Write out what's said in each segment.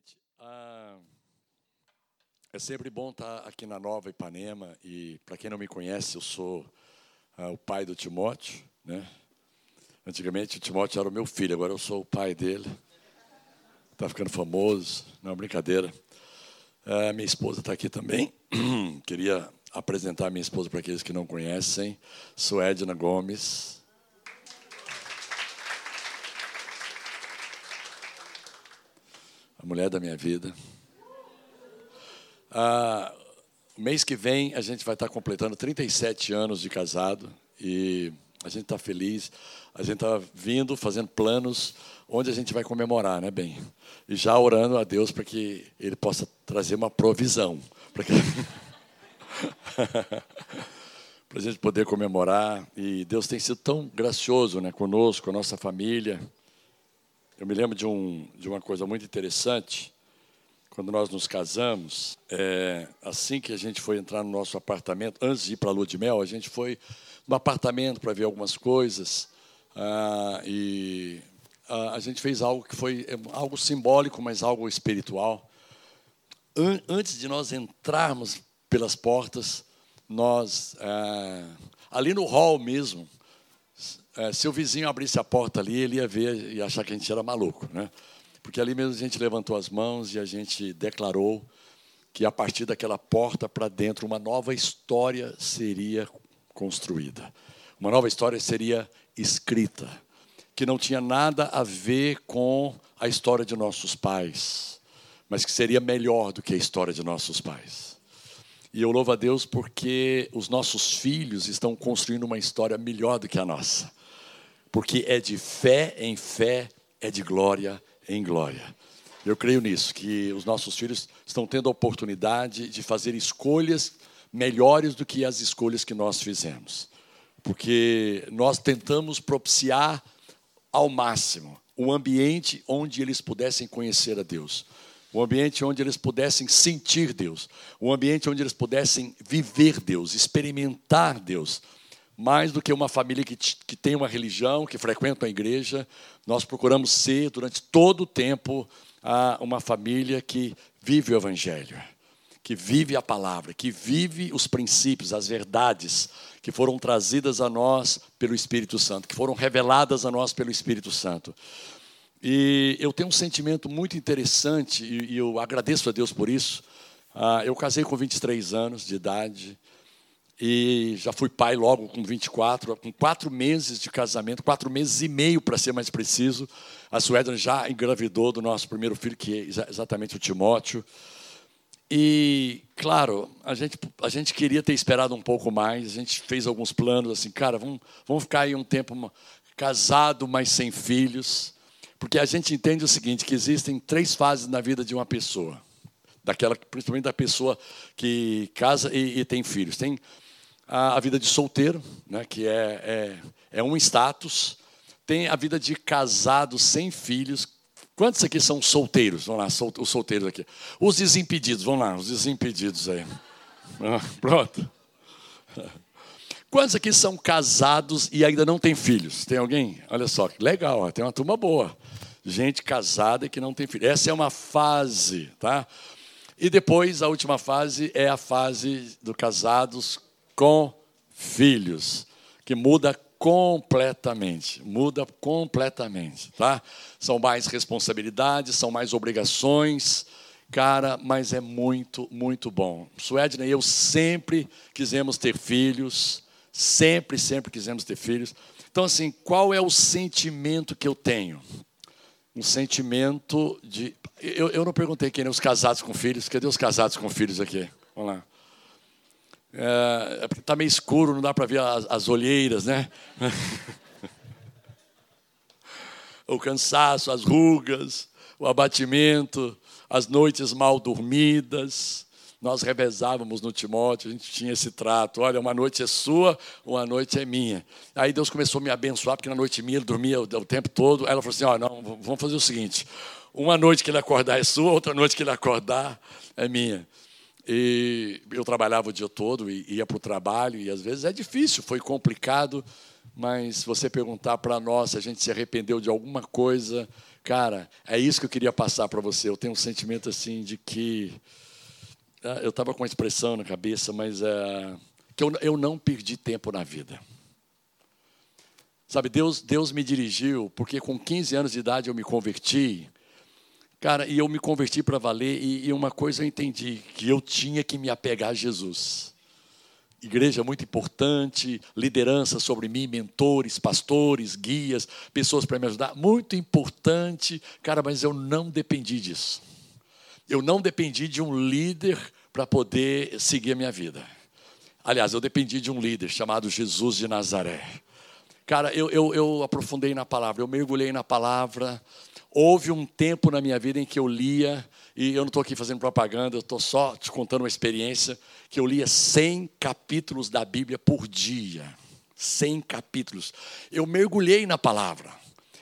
Gente, ah, é sempre bom estar aqui na Nova Ipanema e para quem não me conhece, eu sou ah, o pai do Timóteo, né? Antigamente o Timóteo era o meu filho, agora eu sou o pai dele. Está ficando famoso, não brincadeira. Ah, minha esposa está aqui também. Queria apresentar minha esposa para aqueles que não conhecem. Sou Edna Gomes. A mulher da minha vida. Ah, mês que vem a gente vai estar completando 37 anos de casado e a gente está feliz. A gente está vindo, fazendo planos onde a gente vai comemorar, né, bem? E já orando a Deus para que Ele possa trazer uma provisão. Para que... a gente poder comemorar. E Deus tem sido tão gracioso né, conosco, a nossa família. Eu me lembro de, um, de uma coisa muito interessante. Quando nós nos casamos, é, assim que a gente foi entrar no nosso apartamento, antes de ir para a lua de mel, a gente foi no apartamento para ver algumas coisas. Ah, e a gente fez algo que foi é, algo simbólico, mas algo espiritual. An antes de nós entrarmos pelas portas, nós, ah, ali no hall mesmo, é, se o vizinho abrisse a porta ali, ele ia ver e achar que a gente era maluco, né? Porque ali mesmo a gente levantou as mãos e a gente declarou que a partir daquela porta para dentro uma nova história seria construída. Uma nova história seria escrita, que não tinha nada a ver com a história de nossos pais, mas que seria melhor do que a história de nossos pais. E eu louvo a Deus porque os nossos filhos estão construindo uma história melhor do que a nossa porque é de fé em fé, é de glória em glória. Eu creio nisso, que os nossos filhos estão tendo a oportunidade de fazer escolhas melhores do que as escolhas que nós fizemos. Porque nós tentamos propiciar ao máximo um ambiente onde eles pudessem conhecer a Deus, um ambiente onde eles pudessem sentir Deus, um ambiente onde eles pudessem viver Deus, experimentar Deus mais do que uma família que, que tem uma religião, que frequenta a igreja, nós procuramos ser, durante todo o tempo, uma família que vive o Evangelho, que vive a palavra, que vive os princípios, as verdades que foram trazidas a nós pelo Espírito Santo, que foram reveladas a nós pelo Espírito Santo. E eu tenho um sentimento muito interessante, e eu agradeço a Deus por isso. Ah, eu casei com 23 anos de idade, e já fui pai logo com 24, com quatro meses de casamento, quatro meses e meio para ser mais preciso. A Suedra já engravidou do nosso primeiro filho, que é exatamente o Timóteo. E, claro, a gente, a gente queria ter esperado um pouco mais, a gente fez alguns planos assim, cara, vamos, vamos ficar aí um tempo casado, mas sem filhos. Porque a gente entende o seguinte, que existem três fases na vida de uma pessoa. Daquela, principalmente da pessoa que casa e, e tem filhos. Tem a vida de solteiro, né, que é, é, é um status. Tem a vida de casado sem filhos. Quantos aqui são solteiros? Vamos lá, sol, os solteiros aqui. Os desimpedidos, vamos lá, os desimpedidos aí. Ah, pronto. Quantos aqui são casados e ainda não têm filhos? Tem alguém? Olha só, legal, tem uma turma boa. Gente casada e que não tem filhos. Essa é uma fase, tá? E depois, a última fase é a fase do casados com filhos, que muda completamente, muda completamente, tá? São mais responsabilidades, são mais obrigações, cara, mas é muito, muito bom. Suedna e eu sempre quisemos ter filhos, sempre, sempre quisemos ter filhos. Então, assim, qual é o sentimento que eu tenho? Um sentimento de. Eu, eu não perguntei quem é os casados com filhos, cadê os casados com filhos aqui? Vamos lá. É, é está meio escuro, não dá para ver as, as olheiras, né? o cansaço, as rugas, o abatimento, as noites mal dormidas. Nós revezávamos no Timóteo, a gente tinha esse trato. Olha, uma noite é sua, uma noite é minha. Aí Deus começou a me abençoar, porque na noite minha ele dormia o, o tempo todo. Ela falou assim: ó, não, vamos fazer o seguinte: uma noite que ele acordar é sua, outra noite que ele acordar é minha. E eu trabalhava o dia todo e ia para o trabalho, e às vezes é difícil, foi complicado, mas você perguntar para nós se a gente se arrependeu de alguma coisa, Cara, é isso que eu queria passar para você. Eu tenho um sentimento assim de que. Ah, eu estava com uma expressão na cabeça, mas é, que eu, eu não perdi tempo na vida. Sabe, Deus, Deus me dirigiu, porque com 15 anos de idade eu me converti. Cara, e eu me converti para valer, e, e uma coisa eu entendi: que eu tinha que me apegar a Jesus. Igreja muito importante, liderança sobre mim, mentores, pastores, guias, pessoas para me ajudar, muito importante, cara, mas eu não dependi disso. Eu não dependi de um líder para poder seguir a minha vida. Aliás, eu dependi de um líder chamado Jesus de Nazaré. Cara, eu, eu, eu aprofundei na palavra, eu mergulhei na palavra. Houve um tempo na minha vida em que eu lia, e eu não estou aqui fazendo propaganda, eu estou só te contando uma experiência, que eu lia 100 capítulos da Bíblia por dia. 100 capítulos. Eu mergulhei na palavra.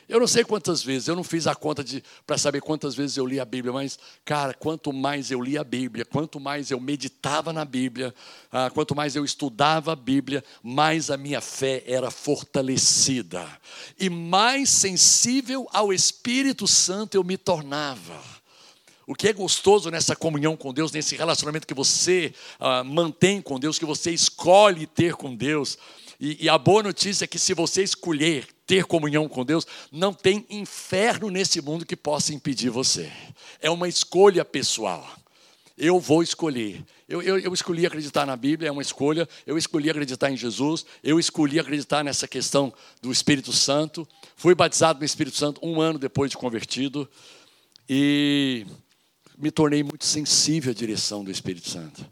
Eu não sei quantas vezes, eu não fiz a conta para saber quantas vezes eu li a Bíblia, mas, cara, quanto mais eu li a Bíblia, quanto mais eu meditava na Bíblia, ah, quanto mais eu estudava a Bíblia, mais a minha fé era fortalecida e mais sensível ao Espírito Santo eu me tornava. O que é gostoso nessa comunhão com Deus, nesse relacionamento que você ah, mantém com Deus, que você escolhe ter com Deus. E, e a boa notícia é que se você escolher ter comunhão com Deus, não tem inferno nesse mundo que possa impedir você. É uma escolha pessoal. Eu vou escolher. Eu, eu, eu, escolhi acreditar na Bíblia, é uma escolha. Eu escolhi acreditar em Jesus. Eu escolhi acreditar nessa questão do Espírito Santo. Fui batizado no Espírito Santo um ano depois de convertido. E me tornei muito sensível à direção do Espírito Santo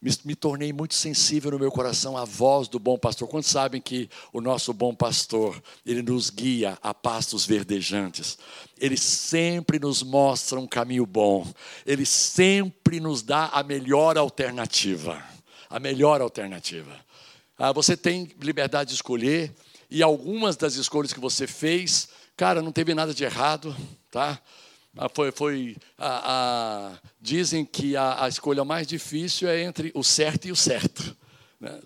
me, me, tornei muito sensível no meu coração à voz do bom pastor. Quantos sabem que o nosso bom pastor, ele nos guia a pastos verdejantes. Ele sempre nos mostra um caminho bom. Ele sempre nos dá a melhor alternativa. A melhor alternativa. Ah, você tem liberdade de escolher e algumas das escolhas que você fez, cara, não teve nada de errado, tá? Ah, foi, foi a, a, dizem que a, a, escolha mais difícil é entre o certo e o certo. Né?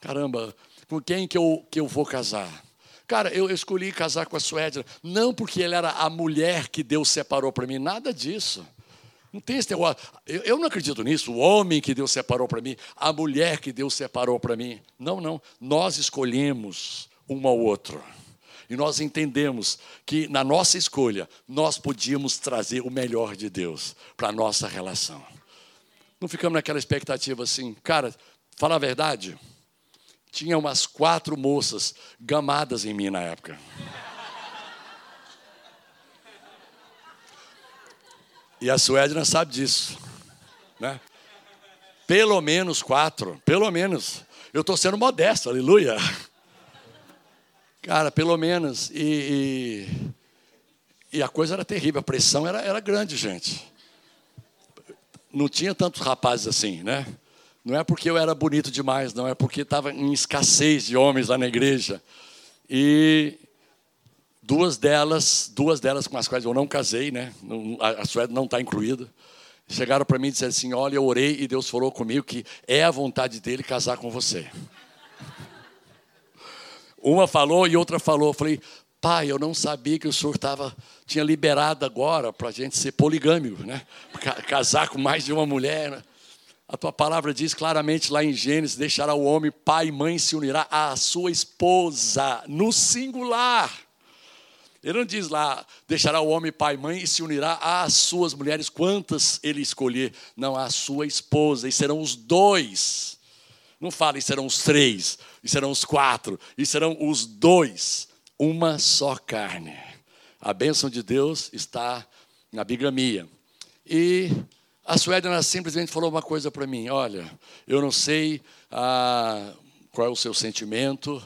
Caramba, com quem que eu, que eu vou casar? Cara, eu, escolhi casar com a Suédia, não porque ela era a mulher que Deus separou para mim, nada disso. Não tem esse negócio. Eu, eu não acredito nisso. O homem que Deus separou para mim, a mulher que Deus separou para mim. Não, não. Nós escolhemos um ao outro. E nós entendemos que na nossa escolha nós podíamos trazer o melhor de Deus para a nossa relação. Não ficamos naquela expectativa assim, cara, fala a verdade. Tinha umas quatro moças gamadas em mim na época. E a Suedna sabe disso. Né? Pelo menos quatro, pelo menos. Eu estou sendo modesto, aleluia. Cara, pelo menos. E, e, e, a coisa era terrível, a pressão era, era grande, gente. Não tinha tantos rapazes assim, né? Não é porque eu era bonito demais, não, é porque estava em escassez de homens lá na igreja. E duas delas, duas delas com as quais eu não casei, né? A Suécia não está incluída. Chegaram para mim e disseram assim: Olha, eu orei e Deus falou comigo que é a vontade dele casar com você. Uma falou e outra falou. Eu falei, pai, eu não sabia que o senhor tava, tinha liberado agora para a gente ser poligâmico, né? Casar com mais de uma mulher. Né? A tua palavra diz claramente lá em Gênesis: deixará o homem, pai e mãe, se unirá à sua esposa, no singular. Ele não diz lá, deixará o homem, pai e mãe e se unirá às suas mulheres, quantas ele escolher. Não, à sua esposa, e serão os dois não fala, e serão os três, e serão os quatro, e serão os dois, uma só carne. A bênção de Deus está na bigamia. E a Suédana simplesmente falou uma coisa para mim: olha, eu não sei ah, qual é o seu sentimento,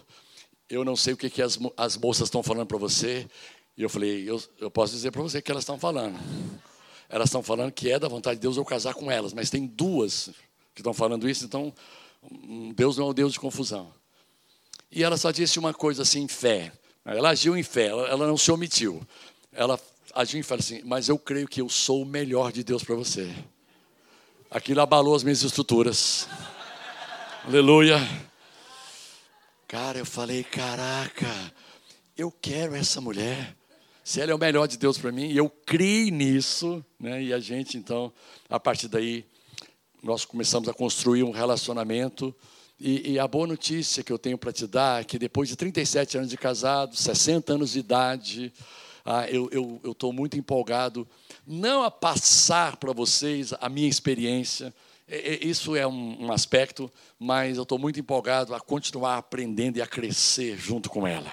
eu não sei o que, que as, as moças estão falando para você. E eu falei: eu, eu posso dizer para você o que elas estão falando. Elas estão falando que é da vontade de Deus eu casar com elas, mas tem duas que estão falando isso, então Deus não é um Deus de confusão. E ela só disse uma coisa assim, fé. Ela agiu em fé, ela não se omitiu. Ela agiu em fé assim, mas eu creio que eu sou o melhor de Deus para você. Aquilo abalou as minhas estruturas. Aleluia. Cara, eu falei, caraca, eu quero essa mulher. se Ele é o melhor de Deus para mim, e eu criei nisso, né? e a gente, então, a partir daí, nós começamos a construir um relacionamento. E, e a boa notícia que eu tenho para te dar é que depois de 37 anos de casado, 60 anos de idade, ah, eu estou muito empolgado, não a passar para vocês a minha experiência, isso é um, um aspecto, mas eu estou muito empolgado a continuar aprendendo e a crescer junto com ela.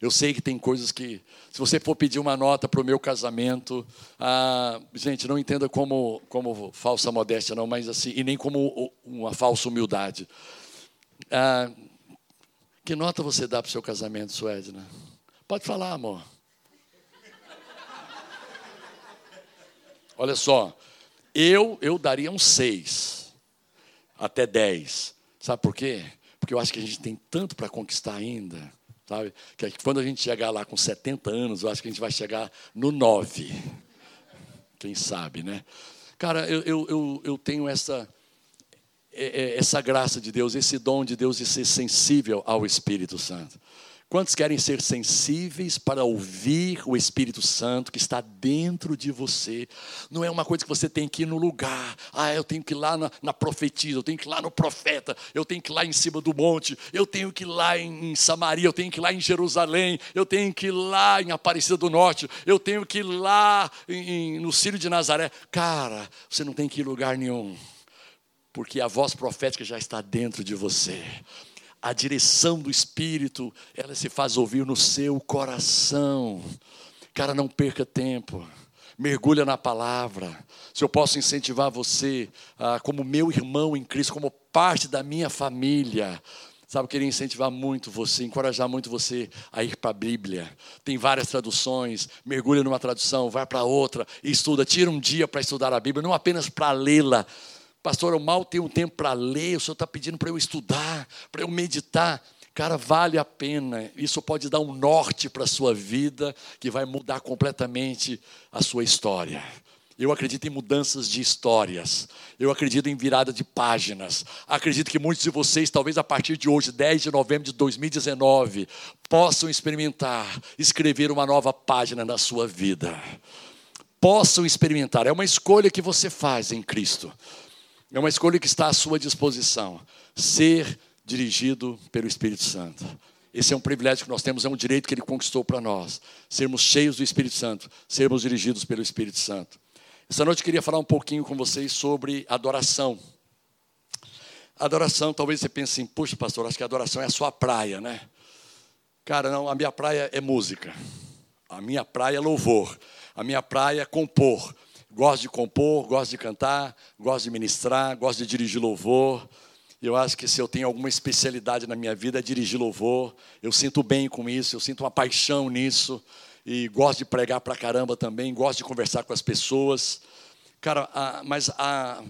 Eu sei que tem coisas que, se você for pedir uma nota para o meu casamento, ah, gente, não entenda como, como falsa modéstia, não, mas assim, e nem como uma falsa humildade. Ah, que nota você dá para o seu casamento, Suedna? Pode falar, amor. Olha só, eu, eu daria um 6, até 10. Sabe por quê? Porque eu acho que a gente tem tanto para conquistar ainda. Sabe? Que quando a gente chegar lá com 70 anos, eu acho que a gente vai chegar no 9. Quem sabe, né? Cara, eu, eu, eu, eu tenho essa, é, é, essa graça de Deus, esse dom de Deus de ser sensível ao Espírito Santo. Quantos querem ser sensíveis para ouvir o Espírito Santo que está dentro de você? Não é uma coisa que você tem que ir no lugar. Ah, eu tenho que ir lá na, na profetisa, eu tenho que ir lá no profeta, eu tenho que ir lá em cima do monte, eu tenho que ir lá em, em Samaria, eu tenho que ir lá em Jerusalém, eu tenho que ir lá em Aparecida do Norte, eu tenho que ir lá em, no Círio de Nazaré. Cara, você não tem que ir em lugar nenhum, porque a voz profética já está dentro de você a direção do Espírito, ela se faz ouvir no seu coração. Cara, não perca tempo. Mergulha na palavra. Se eu posso incentivar você, ah, como meu irmão em Cristo, como parte da minha família, Sabe, eu queria incentivar muito você, encorajar muito você a ir para a Bíblia. Tem várias traduções, mergulha numa tradução, vai para outra, estuda, tira um dia para estudar a Bíblia, não apenas para lê-la, Pastor, eu mal tenho tempo para ler, o senhor está pedindo para eu estudar, para eu meditar. Cara, vale a pena. Isso pode dar um norte para a sua vida, que vai mudar completamente a sua história. Eu acredito em mudanças de histórias. Eu acredito em virada de páginas. Acredito que muitos de vocês, talvez a partir de hoje, 10 de novembro de 2019, possam experimentar, escrever uma nova página na sua vida. Possam experimentar. É uma escolha que você faz em Cristo. É uma escolha que está à sua disposição. Ser dirigido pelo Espírito Santo. Esse é um privilégio que nós temos, é um direito que Ele conquistou para nós. Sermos cheios do Espírito Santo, sermos dirigidos pelo Espírito Santo. Essa noite eu queria falar um pouquinho com vocês sobre adoração. Adoração, talvez você pense assim, puxa, pastor, acho que adoração é a sua praia, né? Cara, não, a minha praia é música. A minha praia é louvor. A minha praia é compor. Gosto de compor, gosto de cantar, gosto de ministrar, gosto de dirigir louvor. Eu acho que se eu tenho alguma especialidade na minha vida é dirigir louvor. Eu sinto bem com isso, eu sinto uma paixão nisso. E gosto de pregar pra caramba também, gosto de conversar com as pessoas. Cara, a, mas a,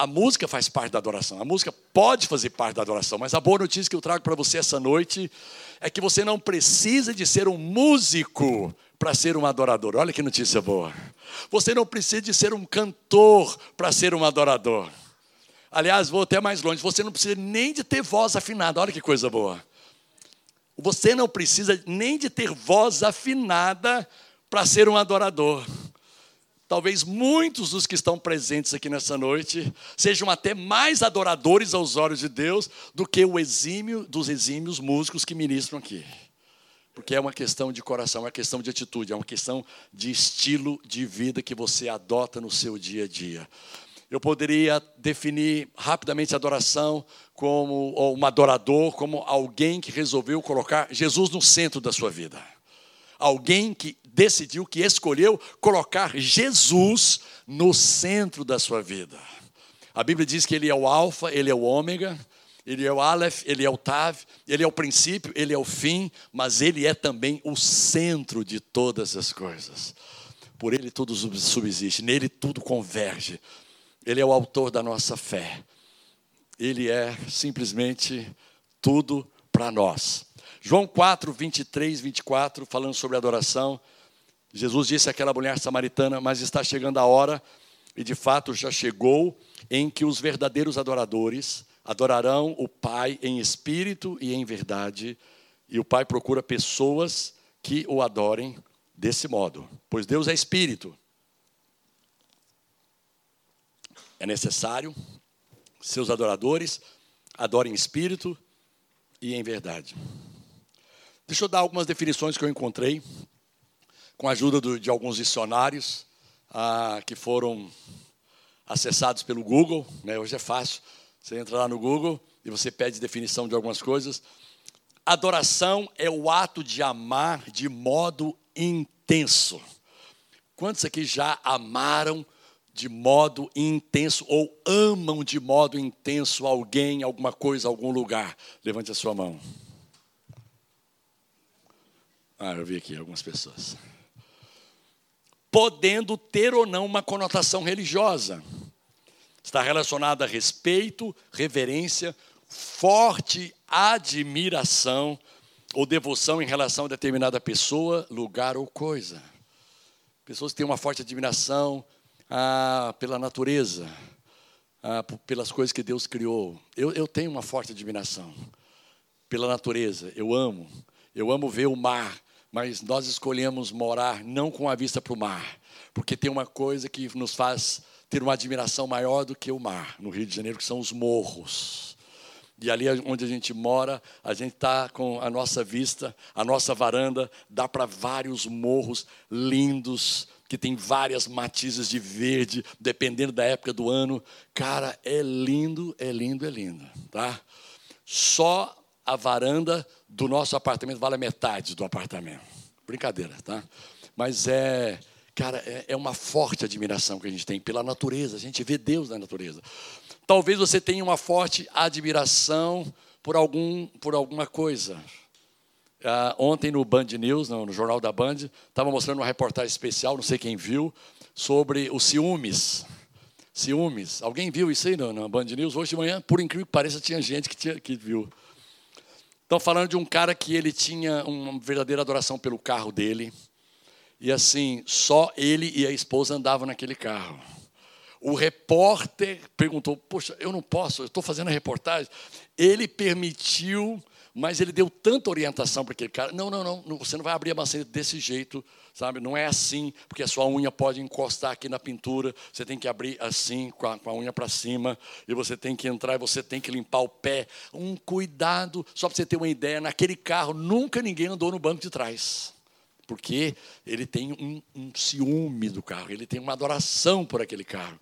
a música faz parte da adoração. A música pode fazer parte da adoração. Mas a boa notícia que eu trago para você essa noite é que você não precisa de ser um músico para ser um adorador. Olha que notícia boa. Você não precisa de ser um cantor para ser um adorador. Aliás, vou até mais longe, você não precisa nem de ter voz afinada. Olha que coisa boa. Você não precisa nem de ter voz afinada para ser um adorador. Talvez muitos dos que estão presentes aqui nessa noite sejam até mais adoradores aos olhos de Deus do que o exímio dos exímios músicos que ministram aqui. Porque é uma questão de coração, é uma questão de atitude, é uma questão de estilo de vida que você adota no seu dia a dia. Eu poderia definir rapidamente a adoração como um adorador, como alguém que resolveu colocar Jesus no centro da sua vida. Alguém que decidiu, que escolheu colocar Jesus no centro da sua vida. A Bíblia diz que ele é o alfa, ele é o ômega, ele é o Aleph, ele é o Tav, ele é o princípio, ele é o fim, mas ele é também o centro de todas as coisas. Por ele tudo subsiste, nele tudo converge. Ele é o autor da nossa fé. Ele é simplesmente tudo para nós. João 4, 23, 24, falando sobre adoração. Jesus disse àquela mulher samaritana: Mas está chegando a hora, e de fato já chegou, em que os verdadeiros adoradores Adorarão o Pai em espírito e em verdade, e o Pai procura pessoas que o adorem desse modo, pois Deus é espírito. É necessário seus adoradores adorem em espírito e em verdade. Deixa eu dar algumas definições que eu encontrei, com a ajuda de alguns dicionários ah, que foram acessados pelo Google. Né? Hoje é fácil, você entra lá no Google e você pede definição de algumas coisas. Adoração é o ato de amar de modo intenso. Quantos aqui já amaram de modo intenso ou amam de modo intenso alguém, alguma coisa, algum lugar? Levante a sua mão. Ah, eu vi aqui algumas pessoas. Podendo ter ou não uma conotação religiosa. Está relacionada a respeito, reverência, forte admiração ou devoção em relação a determinada pessoa, lugar ou coisa. Pessoas que têm uma forte admiração ah, pela natureza, ah, pelas coisas que Deus criou. Eu, eu tenho uma forte admiração pela natureza, eu amo. Eu amo ver o mar, mas nós escolhemos morar não com a vista para o mar, porque tem uma coisa que nos faz ter uma admiração maior do que o mar, no Rio de Janeiro, que são os morros. E ali onde a gente mora, a gente está com a nossa vista, a nossa varanda, dá para vários morros lindos, que tem várias matizes de verde, dependendo da época do ano. Cara, é lindo, é lindo, é lindo, tá? Só a varanda do nosso apartamento vale a metade do apartamento. Brincadeira, tá? Mas é, cara, é, é uma forte admiração que a gente tem pela natureza. A gente vê Deus na natureza. Talvez você tenha uma forte admiração por, algum, por alguma coisa. Uh, ontem no Band News, no, no Jornal da Band, estava mostrando uma reportagem especial, não sei quem viu, sobre os ciúmes. Ciúmes. Alguém viu isso aí no Band News? Hoje de manhã, por incrível que pareça, tinha gente que, tinha, que viu. Estão falando de um cara que ele tinha uma verdadeira adoração pelo carro dele. E assim, só ele e a esposa andavam naquele carro. O repórter perguntou: Poxa, eu não posso, eu estou fazendo a reportagem. Ele permitiu, mas ele deu tanta orientação para aquele cara: Não, não, não, você não vai abrir a maçaneta desse jeito, sabe? Não é assim, porque a sua unha pode encostar aqui na pintura. Você tem que abrir assim, com a, com a unha para cima, e você tem que entrar e você tem que limpar o pé. Um cuidado, só para você ter uma ideia: naquele carro nunca ninguém andou no banco de trás porque ele tem um, um, ciúme do carro, ele tem uma adoração por aquele carro.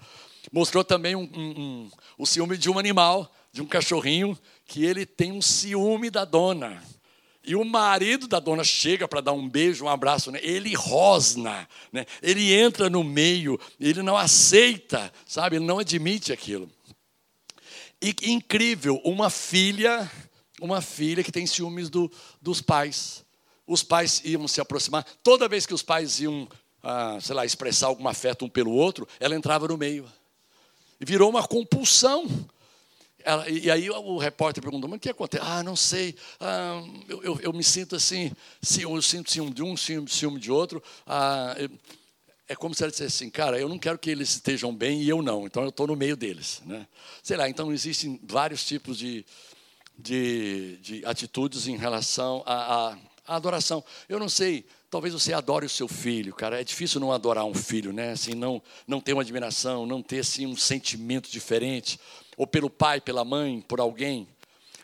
Mostrou também um, um, o ciúme de um animal, de um cachorrinho, que ele tem um ciúme da dona. E o marido da dona chega para dar um beijo, um abraço, né? ele rosna, né? ele entra no meio, ele não aceita, sabe? Ele não admite aquilo. E incrível, uma filha, uma filha que tem ciúmes do, dos pais os pais iam se aproximar. Toda vez que os pais iam, ah, sei lá, expressar algum afeto um pelo outro, ela entrava no meio. E virou uma compulsão. Ela, e aí o repórter perguntou, mas o que acontece? Ah, não sei, ah, eu, eu, eu, me sinto assim, eu sinto ciúme de um, ciúme, ciúme de outro. Ah, é como se ela dissesse assim, cara, eu não quero que eles estejam bem e eu não, então eu estou no meio deles. Né? Sei lá, então existem vários tipos de, de, de atitudes em relação a adoração. Eu não sei, talvez você adore o seu filho, cara. É difícil não adorar um filho, né? Assim, não, não ter uma admiração, não ter assim, um sentimento diferente. Ou pelo pai, pela mãe, por alguém.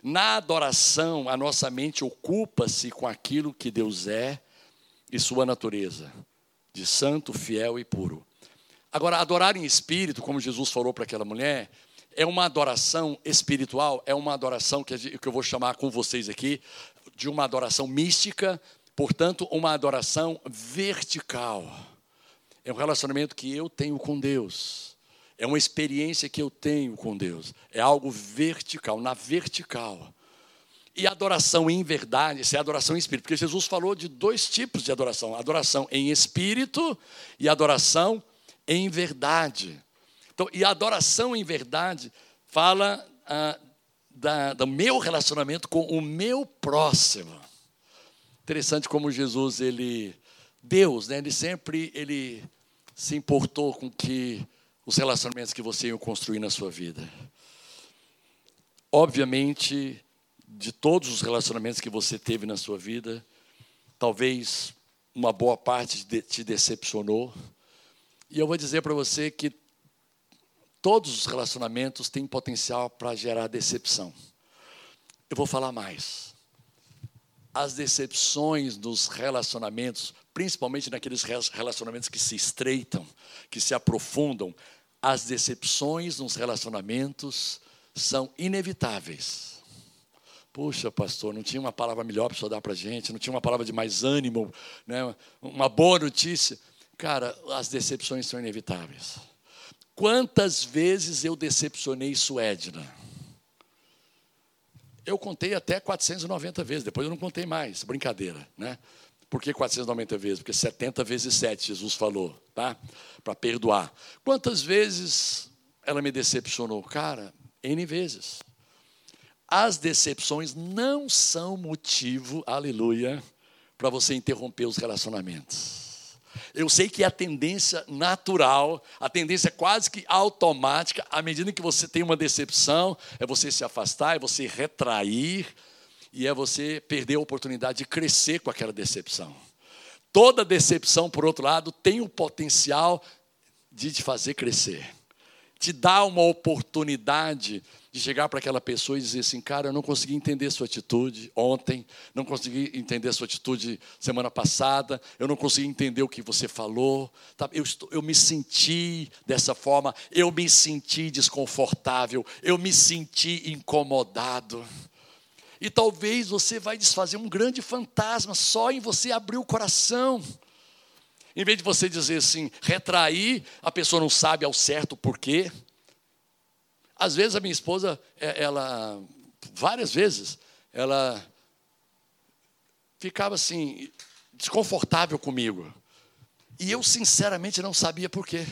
Na adoração, a nossa mente ocupa-se com aquilo que Deus é e sua natureza, de santo, fiel e puro. Agora, adorar em espírito, como Jesus falou para aquela mulher, é uma adoração espiritual, é uma adoração que eu vou chamar com vocês aqui de uma adoração mística, portanto, uma adoração vertical. É um relacionamento que eu tenho com Deus. É uma experiência que eu tenho com Deus. É algo vertical, na vertical. E adoração em verdade, isso é adoração em espírito, porque Jesus falou de dois tipos de adoração: adoração em espírito e adoração em verdade. Então, e a adoração em verdade fala ah, da, do meu relacionamento com o meu próximo. Interessante como Jesus, ele, Deus, né, ele sempre ele se importou com que os relacionamentos que você ia construir na sua vida. Obviamente, de todos os relacionamentos que você teve na sua vida, talvez uma boa parte te decepcionou. E eu vou dizer para você que todos os relacionamentos têm potencial para gerar decepção. Eu vou falar mais. As decepções dos relacionamentos, principalmente naqueles relacionamentos que se estreitam, que se aprofundam, as decepções nos relacionamentos são inevitáveis. Puxa, pastor, não tinha uma palavra melhor para dar para a gente, não tinha uma palavra de mais ânimo, né? uma boa notícia. Cara, as decepções são inevitáveis. Quantas vezes eu decepcionei Suedna? Eu contei até 490 vezes, depois eu não contei mais, brincadeira, né? Por que 490 vezes? Porque 70 vezes 7, Jesus falou, tá? Para perdoar. Quantas vezes ela me decepcionou? Cara, N vezes. As decepções não são motivo, aleluia, para você interromper os relacionamentos. Eu sei que é a tendência natural, a tendência quase que automática, à medida que você tem uma decepção, é você se afastar, é você retrair, e é você perder a oportunidade de crescer com aquela decepção. Toda decepção, por outro lado, tem o potencial de te fazer crescer, te dá uma oportunidade de chegar para aquela pessoa e dizer assim, cara, eu não consegui entender sua atitude ontem, não consegui entender sua atitude semana passada, eu não consegui entender o que você falou, tá? eu, estou, eu me senti dessa forma, eu me senti desconfortável, eu me senti incomodado. E talvez você vai desfazer um grande fantasma só em você abrir o coração. Em vez de você dizer assim, retrair, a pessoa não sabe ao certo porquê, às vezes a minha esposa, é, ela, várias vezes, ela ficava assim, desconfortável comigo. E eu, sinceramente, não sabia por quê.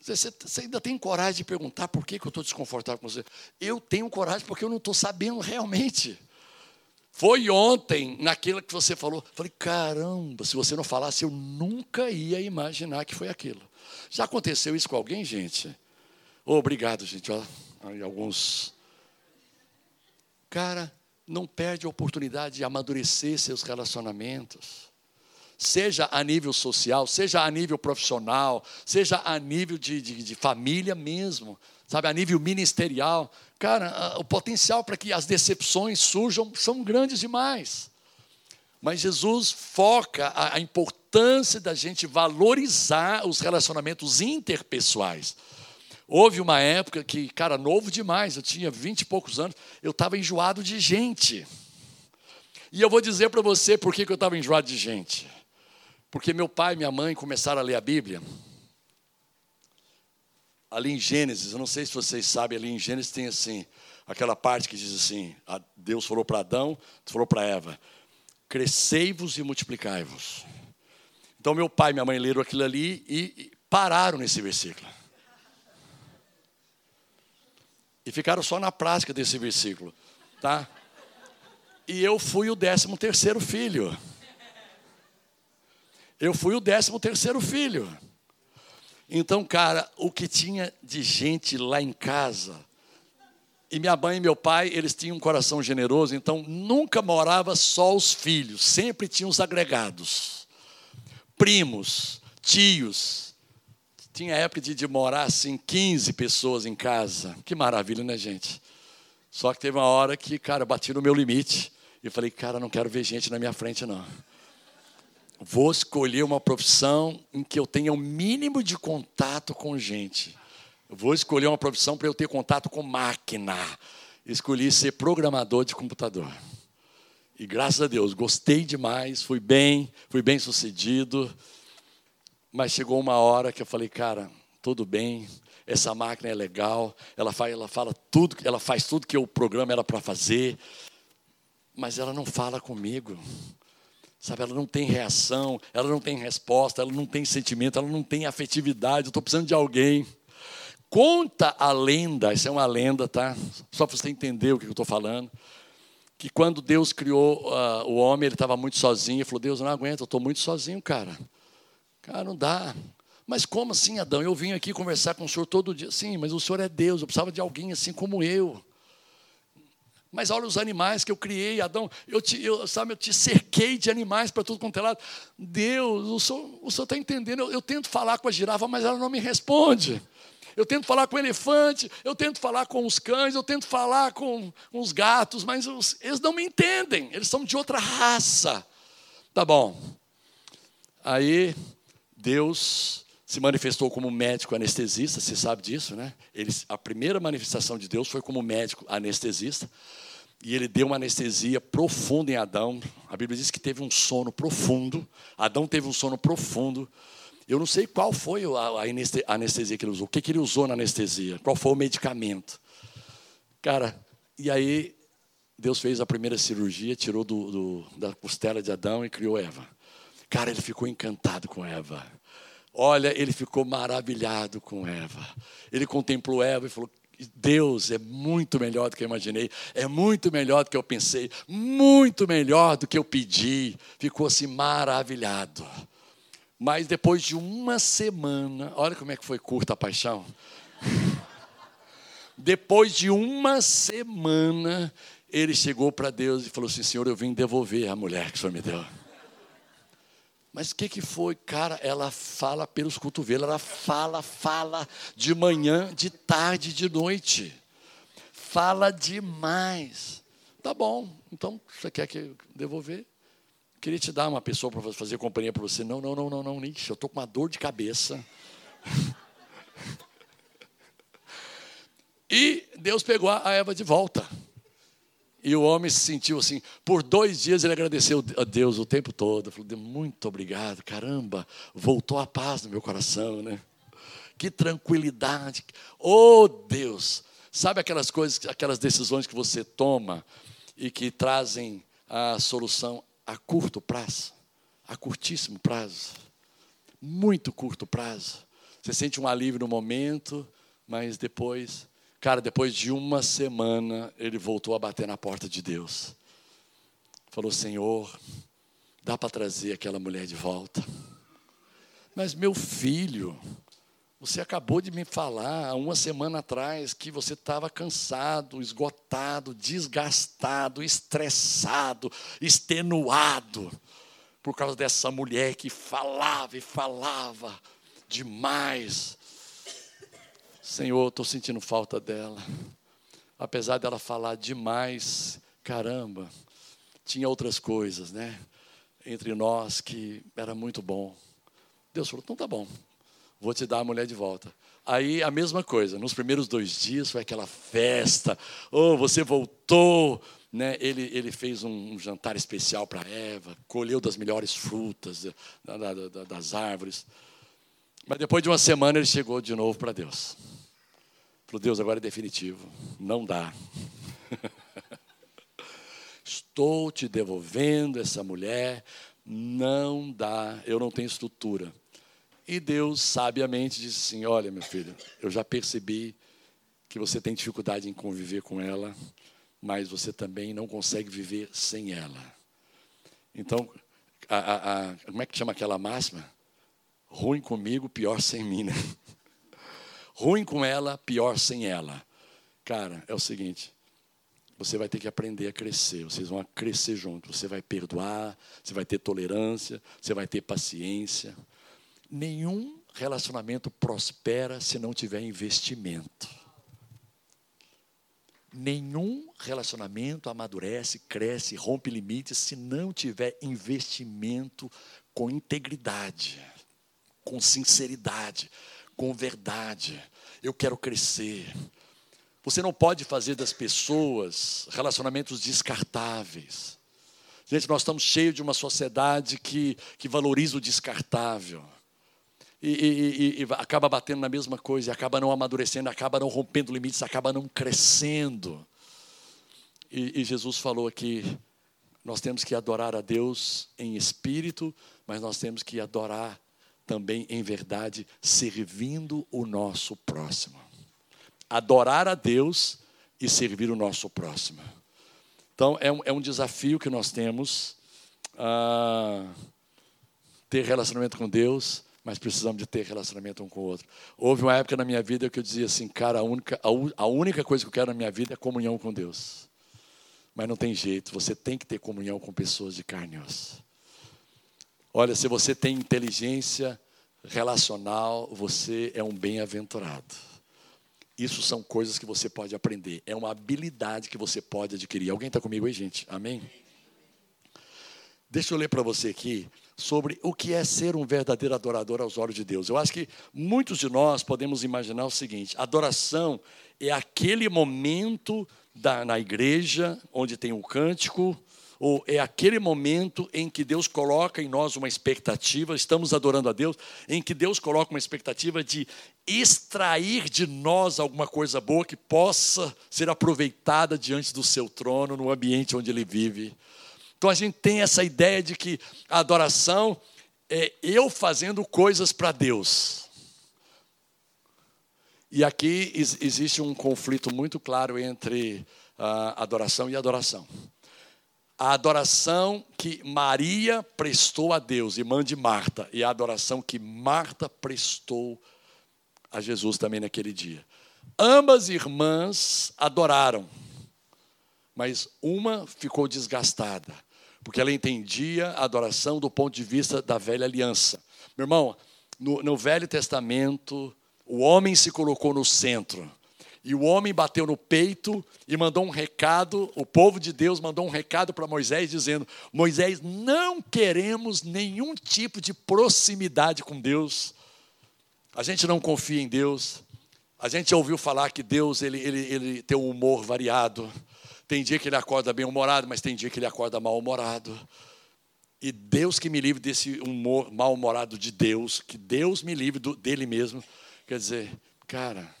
Você, ainda tem coragem de perguntar por que, que eu estou desconfortável com você? Eu tenho coragem porque eu não estou sabendo realmente. Foi ontem, naquilo que você falou. Falei, caramba, se você não falasse, eu nunca ia imaginar que foi aquilo. Já aconteceu isso com alguém, gente? Obrigado, gente. Ó, alguns. Cara, não perde a oportunidade de amadurecer seus relacionamentos. Seja a nível social, seja a nível profissional, seja a nível de, de, de família mesmo, sabe, a nível ministerial. Cara, o potencial para que as decepções surjam são grandes demais. Mas Jesus foca a, a importância da gente valorizar os relacionamentos interpessoais. Houve uma época que, cara, novo demais, eu tinha vinte e poucos anos, eu estava enjoado de gente. E eu vou dizer para você por que, que eu estava enjoado de gente. Porque meu pai e minha mãe começaram a ler a Bíblia. Ali em Gênesis, eu não sei se vocês sabem, ali em Gênesis tem assim, aquela parte que diz assim: Deus falou para Adão, falou para Eva: crescei-vos e multiplicai-vos. Então meu pai e minha mãe leram aquilo ali e pararam nesse versículo. E ficaram só na prática desse versículo, tá? E eu fui o décimo terceiro filho. Eu fui o décimo terceiro filho. Então, cara, o que tinha de gente lá em casa, e minha mãe e meu pai, eles tinham um coração generoso, então nunca morava só os filhos, sempre tinham os agregados. Primos, tios, tinha época de, de morar assim, 15 pessoas em casa. Que maravilha, né, gente? Só que teve uma hora que, cara, bati no meu limite. E falei, cara, não quero ver gente na minha frente, não. Vou escolher uma profissão em que eu tenha o mínimo de contato com gente. Vou escolher uma profissão para eu ter contato com máquina. Escolhi ser programador de computador. E graças a Deus, gostei demais, fui bem, fui bem sucedido. Mas chegou uma hora que eu falei, cara, tudo bem, essa máquina é legal, ela faz, ela fala tudo, ela faz tudo que o programa era para fazer, mas ela não fala comigo. Sabe, ela não tem reação, ela não tem resposta, ela não tem sentimento, ela não tem afetividade. Eu estou precisando de alguém. Conta a lenda, isso é uma lenda, tá? Só para você entender o que eu estou falando. Que quando Deus criou uh, o homem, ele estava muito sozinho. Ele falou: Deus, eu não aguento, eu estou muito sozinho, cara. Cara, não dá. Mas como assim, Adão? Eu vim aqui conversar com o senhor todo dia. Sim, mas o senhor é Deus, eu precisava de alguém assim como eu. Mas olha os animais que eu criei, Adão. Eu te, eu, sabe, eu te cerquei de animais para tudo quanto é lado. Deus, o senhor está entendendo? Eu, eu tento falar com a girafa, mas ela não me responde. Eu tento falar com o elefante, eu tento falar com os cães, eu tento falar com, os gatos, mas os, eles não me entendem, eles são de outra raça. Tá bom. Aí Deus se manifestou como médico anestesista, você sabe disso, né? Ele, a primeira manifestação de Deus foi como médico anestesista. E ele deu uma anestesia profunda em Adão. A Bíblia diz que teve um sono profundo. Adão teve um sono profundo. Eu não sei qual foi a anestesia que ele usou, o que, que ele usou na anestesia, qual foi o medicamento. Cara, e aí Deus fez a primeira cirurgia, tirou do, do, da costela de Adão e criou Eva. Cara, ele ficou encantado com Eva. Olha, ele ficou maravilhado com Eva. Ele contemplou Eva e falou: Deus é muito melhor do que eu imaginei, é muito melhor do que eu pensei, muito melhor do que eu pedi. Ficou assim maravilhado. Mas depois de uma semana, olha como é que foi curta a paixão. depois de uma semana, ele chegou para Deus e falou assim: Senhor, eu vim devolver a mulher que o Senhor me deu. Mas o que, que foi? Cara, ela fala pelos cotovelos, ela fala, fala de manhã, de tarde, de noite. Fala demais. Tá bom, então você quer que devolver? Queria te dar uma pessoa para fazer companhia para você. Não, não, não, não, não, Nietzsche, eu estou com uma dor de cabeça. e Deus pegou a Eva de volta. E o homem se sentiu assim. Por dois dias ele agradeceu a Deus o tempo todo. Falou: muito obrigado, caramba, voltou a paz no meu coração, né? Que tranquilidade. Oh Deus! Sabe aquelas coisas, aquelas decisões que você toma e que trazem a solução a curto prazo, a curtíssimo prazo, muito curto prazo. Você sente um alívio no momento, mas depois Cara, depois de uma semana, ele voltou a bater na porta de Deus. Falou: Senhor, dá para trazer aquela mulher de volta. Mas, meu filho, você acabou de me falar há uma semana atrás que você estava cansado, esgotado, desgastado, estressado, extenuado, por causa dessa mulher que falava e falava demais Senhor, estou sentindo falta dela. Apesar dela falar demais, caramba, tinha outras coisas, né? Entre nós que era muito bom. Deus falou: então tá bom, vou te dar a mulher de volta. Aí a mesma coisa, nos primeiros dois dias foi aquela festa, oh, você voltou, né? ele, ele fez um, jantar especial para Eva, colheu das melhores frutas da, da, da, das árvores. Mas depois de uma semana ele chegou de novo para Deus. Falou, Deus, agora é definitivo. Não dá. Estou te devolvendo essa mulher. Não dá. Eu não tenho estrutura. E Deus sabiamente disse assim: Olha, meu filho, eu já percebi que você tem dificuldade em conviver com ela, mas você também não consegue viver sem ela. Então, a, a, a, como é que chama aquela máxima? Ruim comigo, pior sem mim, né? Ruim com ela, pior sem ela. Cara, é o seguinte: você vai ter que aprender a crescer, vocês vão crescer juntos. Você vai perdoar, você vai ter tolerância, você vai ter paciência. Nenhum relacionamento prospera se não tiver investimento. Nenhum relacionamento amadurece, cresce, rompe limites se não tiver investimento com integridade, com sinceridade com verdade. Eu quero crescer. Você não pode fazer das pessoas relacionamentos descartáveis. Gente, nós estamos cheios de uma sociedade que, que valoriza o descartável. E, e, e, e, acaba batendo na mesma coisa, acaba não amadurecendo, acaba não rompendo limites, acaba não crescendo. E, Jesus falou aqui: nós temos que adorar a Deus em espírito, mas nós temos que adorar também em verdade servindo o nosso próximo. Adorar a Deus e servir o nosso próximo. Então, é um, é um desafio que nós temos ah, ter relacionamento com Deus, mas precisamos de ter relacionamento um com o outro. Houve uma época na minha vida que eu dizia assim, cara, a única, a, a única coisa que eu quero na minha vida é comunhão com Deus. Mas não tem jeito, você tem que ter comunhão com pessoas de carne e osso. Olha, se você tem inteligência relacional, você é um bem-aventurado. Isso são coisas que você pode aprender. É uma habilidade que você pode adquirir. Alguém está comigo aí, gente? Amém? Deixa eu ler para você aqui sobre o que é ser um verdadeiro adorador aos olhos de Deus. Eu acho que muitos de nós podemos imaginar o seguinte: adoração é aquele momento da, na igreja onde tem um cântico, ou é aquele momento em que Deus coloca em nós uma expectativa, estamos adorando a Deus, em que Deus coloca uma expectativa de extrair de nós alguma coisa boa que possa ser aproveitada diante do seu trono, no ambiente onde ele vive. Então a gente tem essa ideia de que a adoração é eu fazendo coisas para Deus. E aqui existe um conflito muito claro entre adoração e adoração a adoração que Maria prestou a Deus, irmã de Marta, e a adoração que Marta prestou a Jesus também naquele dia. Ambas irmãs adoraram, mas uma ficou desgastada, porque ela entendia a adoração do ponto de vista da velha aliança. Meu irmão, no, no Velho Testamento, o homem se colocou no centro. E o homem bateu no peito e mandou um recado, o povo de Deus mandou um recado para Moisés, dizendo: Moisés, não queremos nenhum tipo de proximidade com Deus. A gente não confia em Deus. A gente ouviu falar que Deus ele, ele, ele tem um humor variado. Tem dia que ele acorda bem-humorado, mas tem dia que ele acorda mal-humorado. E Deus que me livre desse humor mal-humorado de Deus, que Deus me livre do, dele mesmo. Quer dizer, cara,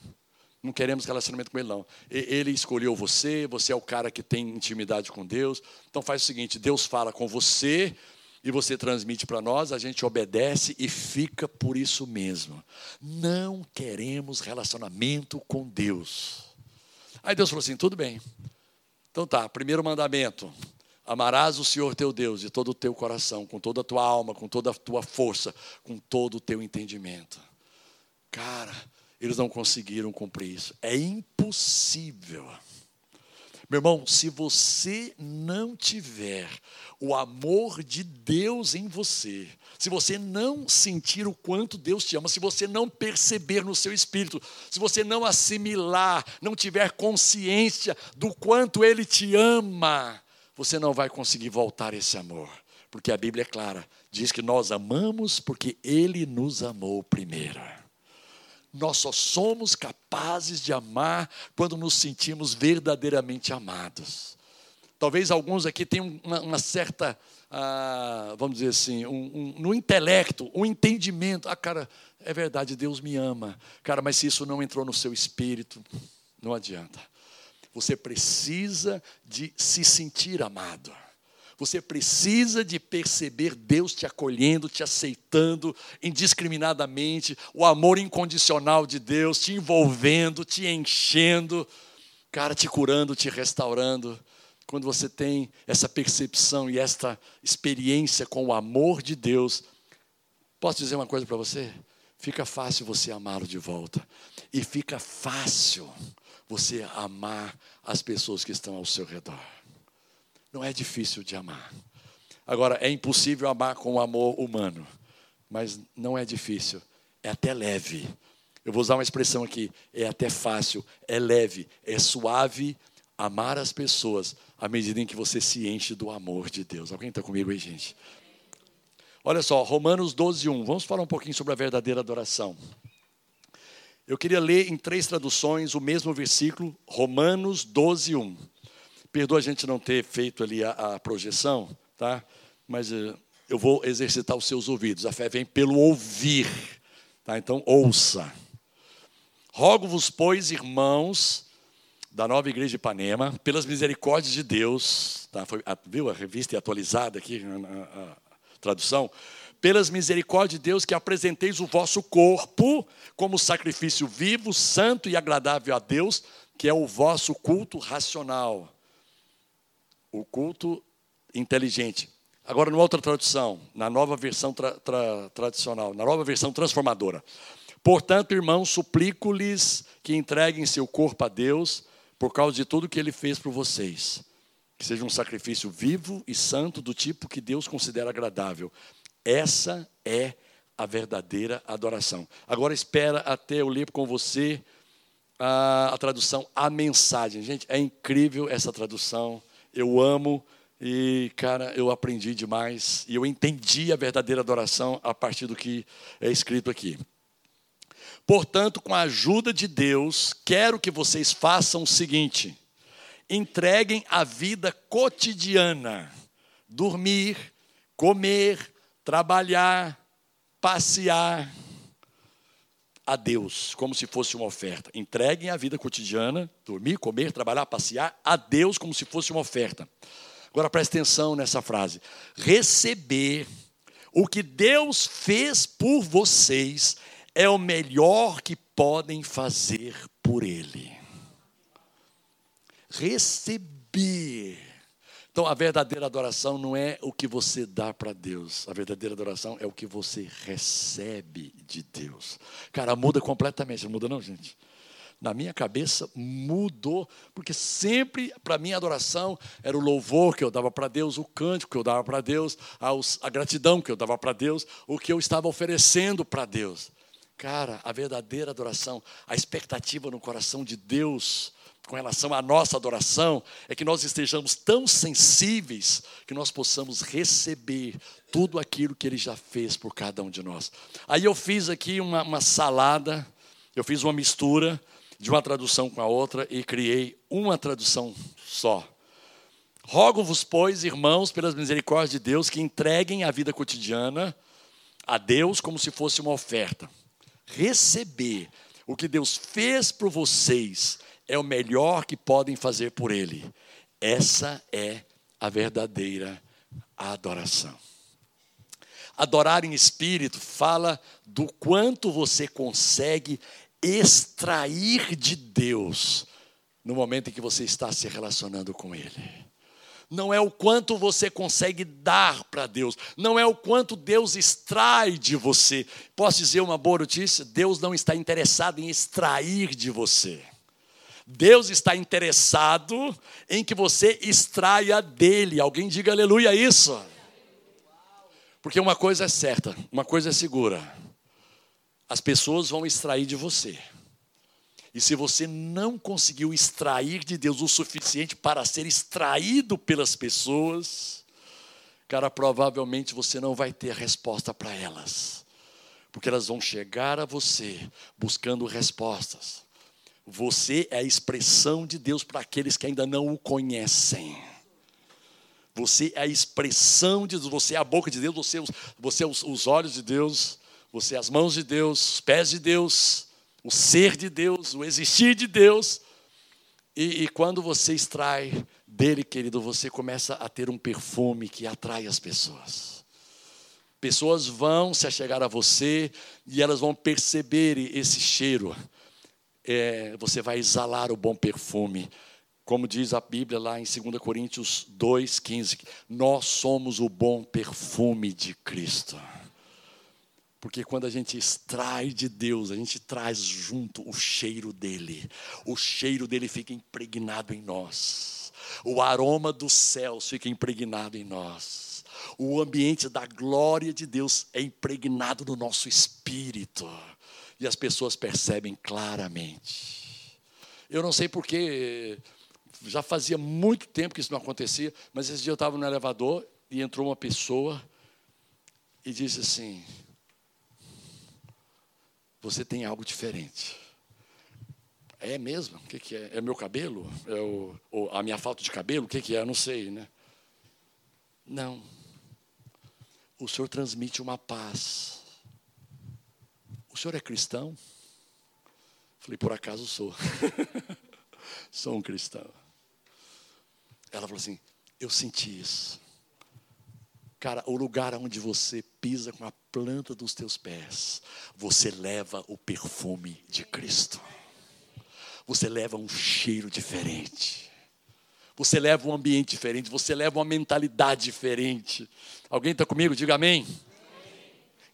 não queremos relacionamento com ele, não. Ele escolheu você, você é o cara que tem intimidade com Deus. Então faz o seguinte: Deus fala com você e você transmite para nós, a gente obedece e fica por isso mesmo. Não queremos relacionamento com Deus. Aí Deus falou assim: tudo bem. Então tá, primeiro mandamento: amarás o Senhor teu Deus de todo o teu coração, com toda a tua alma, com toda a tua força, com todo o teu entendimento. Cara, eles não conseguiram cumprir isso. É impossível. Meu irmão, se você não tiver o amor de Deus em você, se você não sentir o quanto Deus te ama, se você não perceber no seu espírito, se você não assimilar, não tiver consciência do quanto Ele te ama, você não vai conseguir voltar esse amor. Porque a Bíblia é clara, diz que nós amamos porque Ele nos amou primeiro. Nós só somos capazes de amar quando nos sentimos verdadeiramente amados. Talvez alguns aqui tenham uma, uma certa, ah, vamos dizer assim, um, um, no intelecto, um entendimento. Ah, cara, é verdade, Deus me ama. Cara, mas se isso não entrou no seu espírito, não adianta. Você precisa de se sentir amado. Você precisa de perceber Deus te acolhendo, te aceitando indiscriminadamente, o amor incondicional de Deus te envolvendo, te enchendo, cara, te curando, te restaurando. Quando você tem essa percepção e esta experiência com o amor de Deus, posso dizer uma coisa para você? Fica fácil você amá-lo de volta. E fica fácil você amar as pessoas que estão ao seu redor. Não é difícil de amar. Agora, é impossível amar com amor humano, mas não é difícil, é até leve. Eu vou usar uma expressão aqui: é até fácil, é leve, é suave amar as pessoas à medida em que você se enche do amor de Deus. Alguém está comigo aí, gente? Olha só, Romanos 12, 1. Vamos falar um pouquinho sobre a verdadeira adoração. Eu queria ler em três traduções o mesmo versículo, Romanos 12, 1. Perdoa a gente não ter feito ali a, a projeção, tá? Mas uh, eu vou exercitar os seus ouvidos. A fé vem pelo ouvir, tá? Então ouça. Rogo-vos, pois, irmãos da nova igreja de Ipanema, pelas misericórdias de Deus, tá? Foi, viu a revista atualizada aqui, a, a, a tradução? pelas misericórdias de Deus, que apresenteis o vosso corpo como sacrifício vivo, santo e agradável a Deus, que é o vosso culto racional o culto inteligente. Agora, numa outra tradução, na nova versão tra tra tradicional, na nova versão transformadora. Portanto, irmãos, suplico-lhes que entreguem seu corpo a Deus por causa de tudo que ele fez por vocês. que seja um sacrifício vivo e santo do tipo que Deus considera agradável. Essa é a verdadeira adoração. Agora espera até eu ler com você a, a tradução A Mensagem. Gente, é incrível essa tradução. Eu amo e, cara, eu aprendi demais e eu entendi a verdadeira adoração a partir do que é escrito aqui. Portanto, com a ajuda de Deus, quero que vocês façam o seguinte: entreguem a vida cotidiana, dormir, comer, trabalhar, passear a Deus, como se fosse uma oferta. Entreguem a vida cotidiana, dormir, comer, trabalhar, passear a Deus como se fosse uma oferta. Agora preste atenção nessa frase. Receber o que Deus fez por vocês é o melhor que podem fazer por Ele receber. Então, a verdadeira adoração não é o que você dá para Deus, a verdadeira adoração é o que você recebe de Deus. Cara, muda completamente, não muda, não, gente? Na minha cabeça mudou, porque sempre para mim a adoração era o louvor que eu dava para Deus, o cântico que eu dava para Deus, a gratidão que eu dava para Deus, o que eu estava oferecendo para Deus. Cara, a verdadeira adoração, a expectativa no coração de Deus com relação à nossa adoração é que nós estejamos tão sensíveis que nós possamos receber tudo aquilo que Ele já fez por cada um de nós. Aí eu fiz aqui uma, uma salada, eu fiz uma mistura de uma tradução com a outra e criei uma tradução só. Rogo-vos, pois, irmãos, pelas misericórdias de Deus, que entreguem a vida cotidiana a Deus como se fosse uma oferta. Receber o que Deus fez por vocês é o melhor que podem fazer por Ele. Essa é a verdadeira adoração. Adorar em espírito fala do quanto você consegue extrair de Deus no momento em que você está se relacionando com Ele. Não é o quanto você consegue dar para Deus, não é o quanto Deus extrai de você. Posso dizer uma boa notícia? Deus não está interessado em extrair de você. Deus está interessado em que você extraia dele. Alguém diga aleluia isso. Porque uma coisa é certa, uma coisa é segura. As pessoas vão extrair de você. E se você não conseguiu extrair de Deus o suficiente para ser extraído pelas pessoas, cara, provavelmente você não vai ter resposta para elas. Porque elas vão chegar a você buscando respostas você é a expressão de Deus para aqueles que ainda não o conhecem. Você é a expressão de Deus, você é a boca de Deus, você, é você é os, os olhos de Deus, você é as mãos de Deus, os pés de Deus, o ser de Deus, o existir de Deus. E, e, quando você extrai dele, querido, você começa a ter um perfume que atrai as pessoas. Pessoas vão se achegar a você e elas vão perceber esse cheiro é, você vai exalar o bom perfume. Como diz a Bíblia lá em 2 Coríntios 2,15, nós somos o bom perfume de Cristo. Porque quando a gente extrai de Deus, a gente traz junto o cheiro dele. O cheiro dele fica impregnado em nós. O aroma dos céus fica impregnado em nós. O ambiente da glória de Deus é impregnado no nosso espírito e as pessoas percebem claramente. Eu não sei porquê, já fazia muito tempo que isso não acontecia, mas esse dia eu estava no elevador e entrou uma pessoa e disse assim: Você tem algo diferente. É mesmo? O que, que é? É meu cabelo? É o, ou a minha falta de cabelo? O que, que é? Eu não sei, né? Não. O Senhor transmite uma paz senhor é cristão? Falei, por acaso sou. sou um cristão. Ela falou assim: eu senti isso. Cara, o lugar onde você pisa com a planta dos teus pés, você leva o perfume de Cristo. Você leva um cheiro diferente. Você leva um ambiente diferente. Você leva uma mentalidade diferente. Alguém está comigo? Diga amém.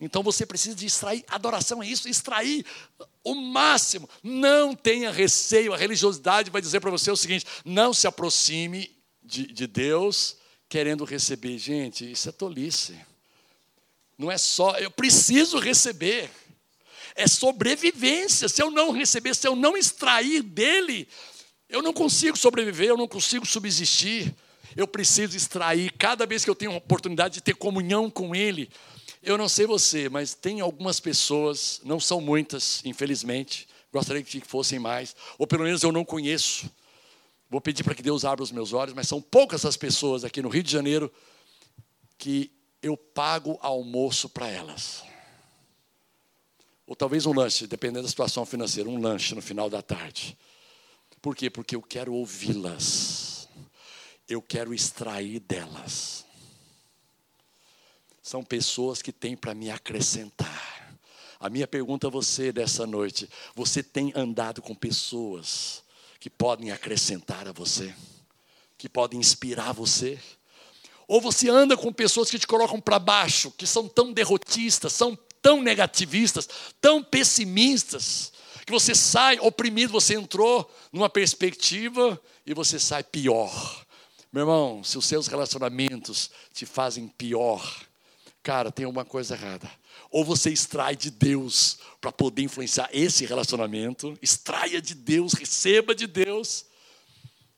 Então você precisa de extrair, adoração é isso, extrair o máximo. Não tenha receio, a religiosidade vai dizer para você o seguinte: não se aproxime de, de Deus querendo receber. Gente, isso é tolice. Não é só, eu preciso receber. É sobrevivência. Se eu não receber, se eu não extrair dele, eu não consigo sobreviver, eu não consigo subsistir. Eu preciso extrair cada vez que eu tenho oportunidade de ter comunhão com ele. Eu não sei você, mas tem algumas pessoas, não são muitas, infelizmente, gostaria que fossem mais, ou pelo menos eu não conheço. Vou pedir para que Deus abra os meus olhos, mas são poucas as pessoas aqui no Rio de Janeiro que eu pago almoço para elas. Ou talvez um lanche, dependendo da situação financeira, um lanche no final da tarde. Por quê? Porque eu quero ouvi-las. Eu quero extrair delas. São pessoas que têm para me acrescentar. A minha pergunta a você dessa noite: você tem andado com pessoas que podem acrescentar a você? Que podem inspirar você? Ou você anda com pessoas que te colocam para baixo, que são tão derrotistas, são tão negativistas, tão pessimistas, que você sai oprimido, você entrou numa perspectiva e você sai pior. Meu irmão, se os seus relacionamentos te fazem pior, cara, tem uma coisa errada. Ou você extrai de Deus para poder influenciar esse relacionamento, extraia de Deus, receba de Deus,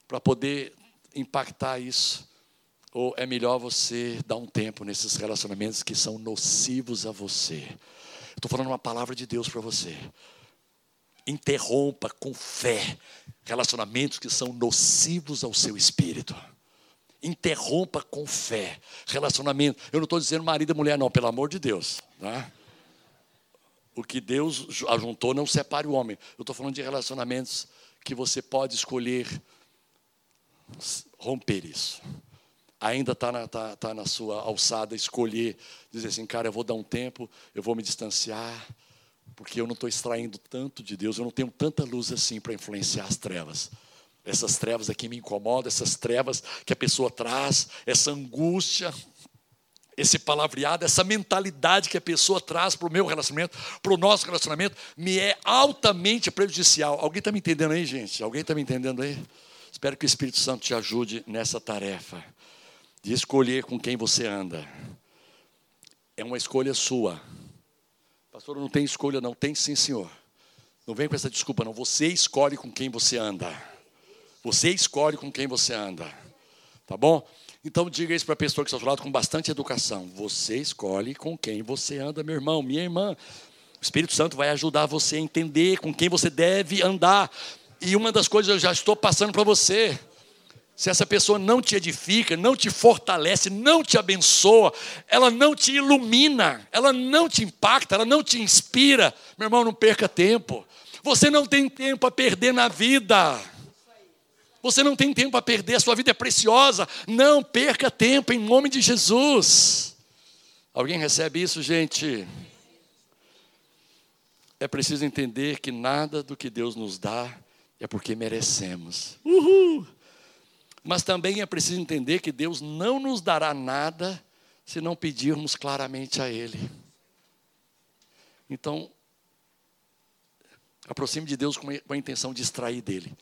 para poder impactar isso. Ou é melhor você dar um tempo nesses relacionamentos que são nocivos a você? Estou falando uma palavra de Deus para você. Interrompa com fé relacionamentos que são nocivos ao seu espírito. Interrompa com fé relacionamento. Eu não estou dizendo marido e mulher, não, pelo amor de Deus. Tá? O que Deus ajuntou não separe o homem. Eu estou falando de relacionamentos que você pode escolher romper isso ainda está na, tá, tá na sua alçada escolher, dizer assim, cara, eu vou dar um tempo, eu vou me distanciar, porque eu não estou extraindo tanto de Deus, eu não tenho tanta luz assim para influenciar as trevas. Essas trevas aqui me incomodam, essas trevas que a pessoa traz, essa angústia, esse palavreado, essa mentalidade que a pessoa traz para o meu relacionamento, para o nosso relacionamento, me é altamente prejudicial. Alguém está me entendendo aí, gente? Alguém está me entendendo aí? Espero que o Espírito Santo te ajude nessa tarefa de escolher com quem você anda. É uma escolha sua. Pastor, não tem escolha, não. Tem sim, senhor. Não vem com essa desculpa, não. Você escolhe com quem você anda. Você escolhe com quem você anda. Tá bom? Então diga isso para a pessoa que está do lado com bastante educação. Você escolhe com quem você anda, meu irmão, minha irmã. O Espírito Santo vai ajudar você a entender com quem você deve andar. E uma das coisas eu já estou passando para você se essa pessoa não te edifica, não te fortalece, não te abençoa, ela não te ilumina, ela não te impacta, ela não te inspira, meu irmão, não perca tempo. Você não tem tempo a perder na vida. Você não tem tempo a perder, a sua vida é preciosa. Não perca tempo em nome de Jesus. Alguém recebe isso, gente? É preciso entender que nada do que Deus nos dá é porque merecemos. Uhul! Mas também é preciso entender que Deus não nos dará nada se não pedirmos claramente a Ele. Então, aproxime de Deus com a intenção de extrair dele.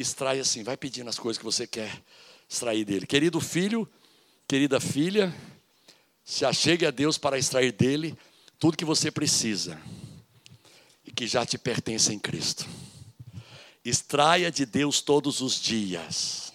Extrai assim, vai pedindo as coisas que você quer extrair dele. Querido filho, querida filha, se achegue a Deus para extrair dele tudo que você precisa e que já te pertence em Cristo. Extraia de Deus todos os dias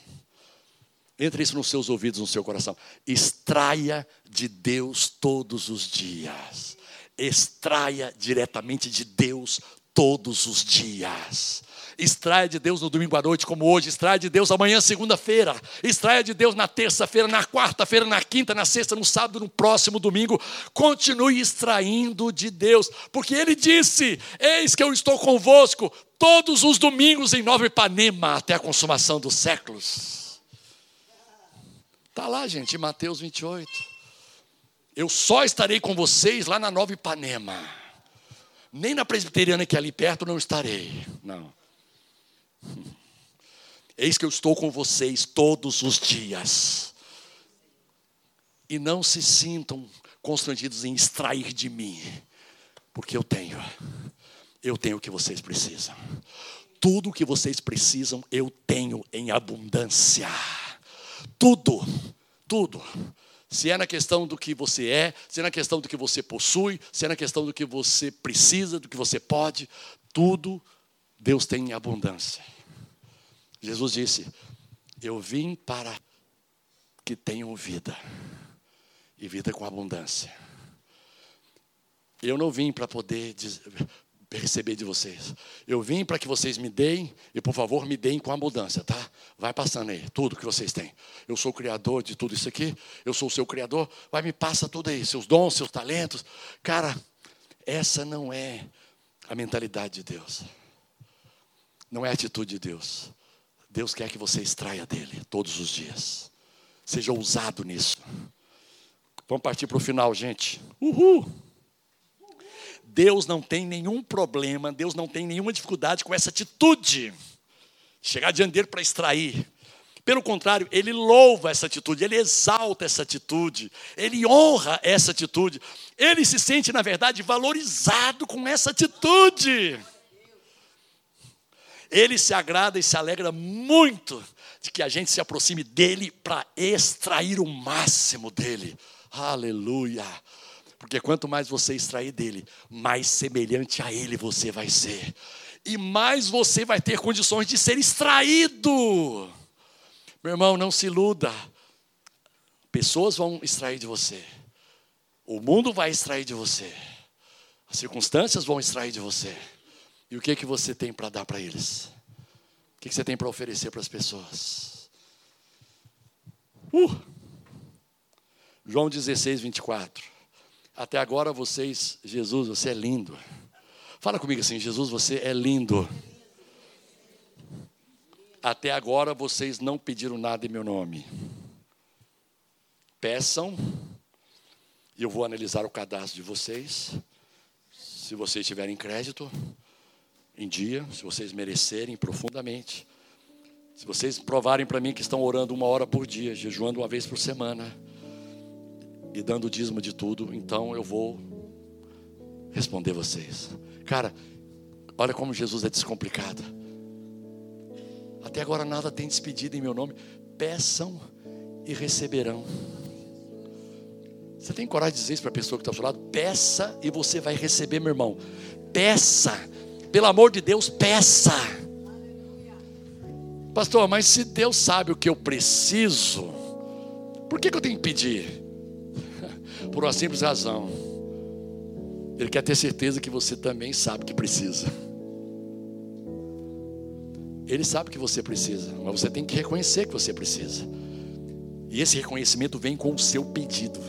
entre isso nos seus ouvidos, no seu coração. Extraia de Deus todos os dias. Extraia diretamente de Deus todos os dias. Extraia de Deus no domingo à noite, como hoje. Extraia de Deus amanhã, segunda-feira. Extraia de Deus na terça-feira, na quarta-feira, na quinta, na sexta, no sábado, no próximo domingo. Continue extraindo de Deus, porque Ele disse: Eis que eu estou convosco todos os domingos em Nova Ipanema, até a consumação dos séculos. Está lá, gente, em Mateus 28. Eu só estarei com vocês lá na Nova Ipanema. Nem na presbiteriana que é ali perto não estarei. Não. Eis que eu estou com vocês todos os dias. E não se sintam constrangidos em extrair de mim, porque eu tenho. Eu tenho o que vocês precisam. Tudo o que vocês precisam, eu tenho em abundância tudo, tudo. Se é na questão do que você é, se é na questão do que você possui, se é na questão do que você precisa, do que você pode, tudo Deus tem em abundância. Jesus disse: Eu vim para que tenham vida, e vida com abundância. Eu não vim para poder receber de vocês. Eu vim para que vocês me deem, e por favor me deem com abundância, tá? Vai passando aí, tudo que vocês têm. Eu sou o criador de tudo isso aqui, eu sou o seu criador, vai me passa tudo aí, seus dons, seus talentos. Cara, essa não é a mentalidade de Deus. Não é atitude de Deus. Deus quer que você extraia dele todos os dias. Seja ousado nisso. Vamos partir para o final, gente. Uhul! Deus não tem nenhum problema, Deus não tem nenhuma dificuldade com essa atitude. Chegar diante dele para extrair. Pelo contrário, ele louva essa atitude, ele exalta essa atitude, ele honra essa atitude. Ele se sente, na verdade, valorizado com essa atitude. Ele se agrada e se alegra muito de que a gente se aproxime dele para extrair o máximo dele. Aleluia. Porque quanto mais você extrair dele, mais semelhante a ele você vai ser. E mais você vai ter condições de ser extraído. Meu irmão, não se iluda. Pessoas vão extrair de você. O mundo vai extrair de você. As circunstâncias vão extrair de você. E o que que você tem para dar para eles? O que, que você tem para oferecer para as pessoas? Uh! João 16, 24. Até agora vocês, Jesus, você é lindo. Fala comigo assim, Jesus, você é lindo. Até agora vocês não pediram nada em meu nome. Peçam, e eu vou analisar o cadastro de vocês. Se vocês tiverem crédito em dia, se vocês merecerem profundamente. Se vocês provarem para mim que estão orando uma hora por dia, jejuando uma vez por semana e dando o dízimo de tudo, então eu vou responder vocês. Cara, olha como Jesus é descomplicado. Até agora nada tem despedido em meu nome. Peçam e receberão. Você tem coragem de dizer isso para a pessoa que está ao seu lado? Peça e você vai receber, meu irmão. Peça, pelo amor de Deus, peça. Pastor, mas se Deus sabe o que eu preciso, por que, que eu tenho que pedir? Por uma simples razão. Ele quer ter certeza que você também sabe que precisa. Ele sabe que você precisa, mas você tem que reconhecer que você precisa. E esse reconhecimento vem com o seu pedido.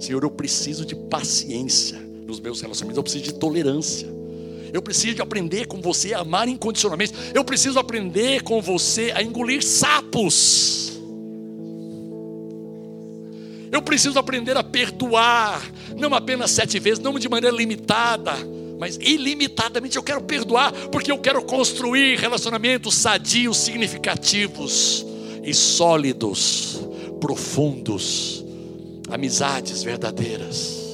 Senhor, eu preciso de paciência nos meus relacionamentos, eu preciso de tolerância. Eu preciso de aprender com você a amar incondicionalmente. Eu preciso aprender com você a engolir sapos. Eu preciso aprender a perdoar, não apenas sete vezes, não de maneira limitada, mas ilimitadamente eu quero perdoar, porque eu quero construir relacionamentos sadios, significativos e sólidos, profundos, amizades verdadeiras.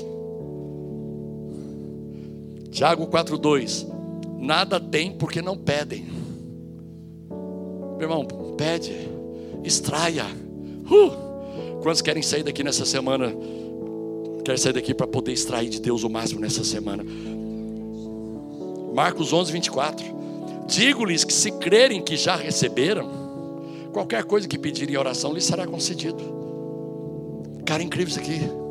Tiago 4,2: Nada tem porque não pedem. Meu irmão, pede, extraia. Uh! Quantos querem sair daqui nessa semana? Querem sair daqui para poder extrair de Deus o máximo nessa semana? Marcos 11, 24. Digo-lhes que se crerem que já receberam, qualquer coisa que pedirem em oração lhes será concedido. Cara, incrível isso aqui.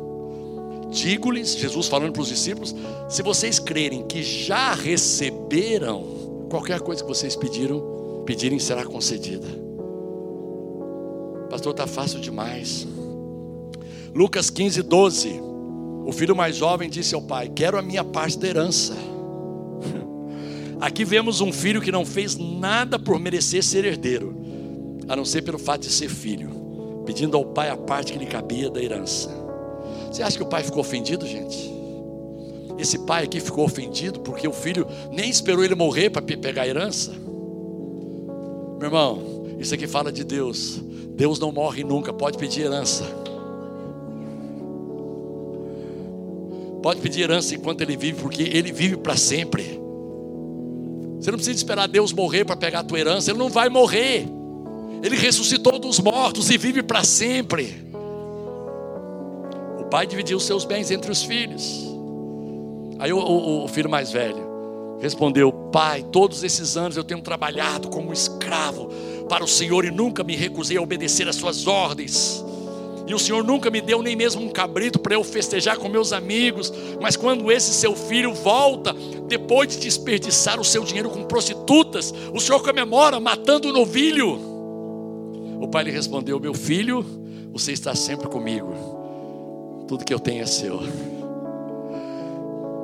Digo-lhes, Jesus falando para os discípulos: se vocês crerem que já receberam, qualquer coisa que vocês pediram, pedirem será concedida. Pastor, está fácil demais. Lucas 15, 12. O filho mais jovem disse ao pai: Quero a minha parte da herança. Aqui vemos um filho que não fez nada por merecer ser herdeiro, a não ser pelo fato de ser filho, pedindo ao pai a parte que lhe cabia da herança. Você acha que o pai ficou ofendido, gente? Esse pai aqui ficou ofendido porque o filho nem esperou ele morrer para pegar a herança? Meu irmão, isso aqui fala de Deus. Deus não morre nunca, pode pedir herança. Pode pedir herança enquanto ele vive, porque ele vive para sempre. Você não precisa esperar Deus morrer para pegar a tua herança, ele não vai morrer. Ele ressuscitou dos mortos e vive para sempre. Pai dividiu seus bens entre os filhos. Aí o, o, o filho mais velho respondeu: Pai, todos esses anos eu tenho trabalhado como escravo para o Senhor e nunca me recusei a obedecer às suas ordens. E o Senhor nunca me deu nem mesmo um cabrito para eu festejar com meus amigos. Mas quando esse seu filho volta, depois de desperdiçar o seu dinheiro com prostitutas, o Senhor comemora matando o novilho. O pai lhe respondeu: Meu filho, você está sempre comigo. Tudo que eu tenho é seu.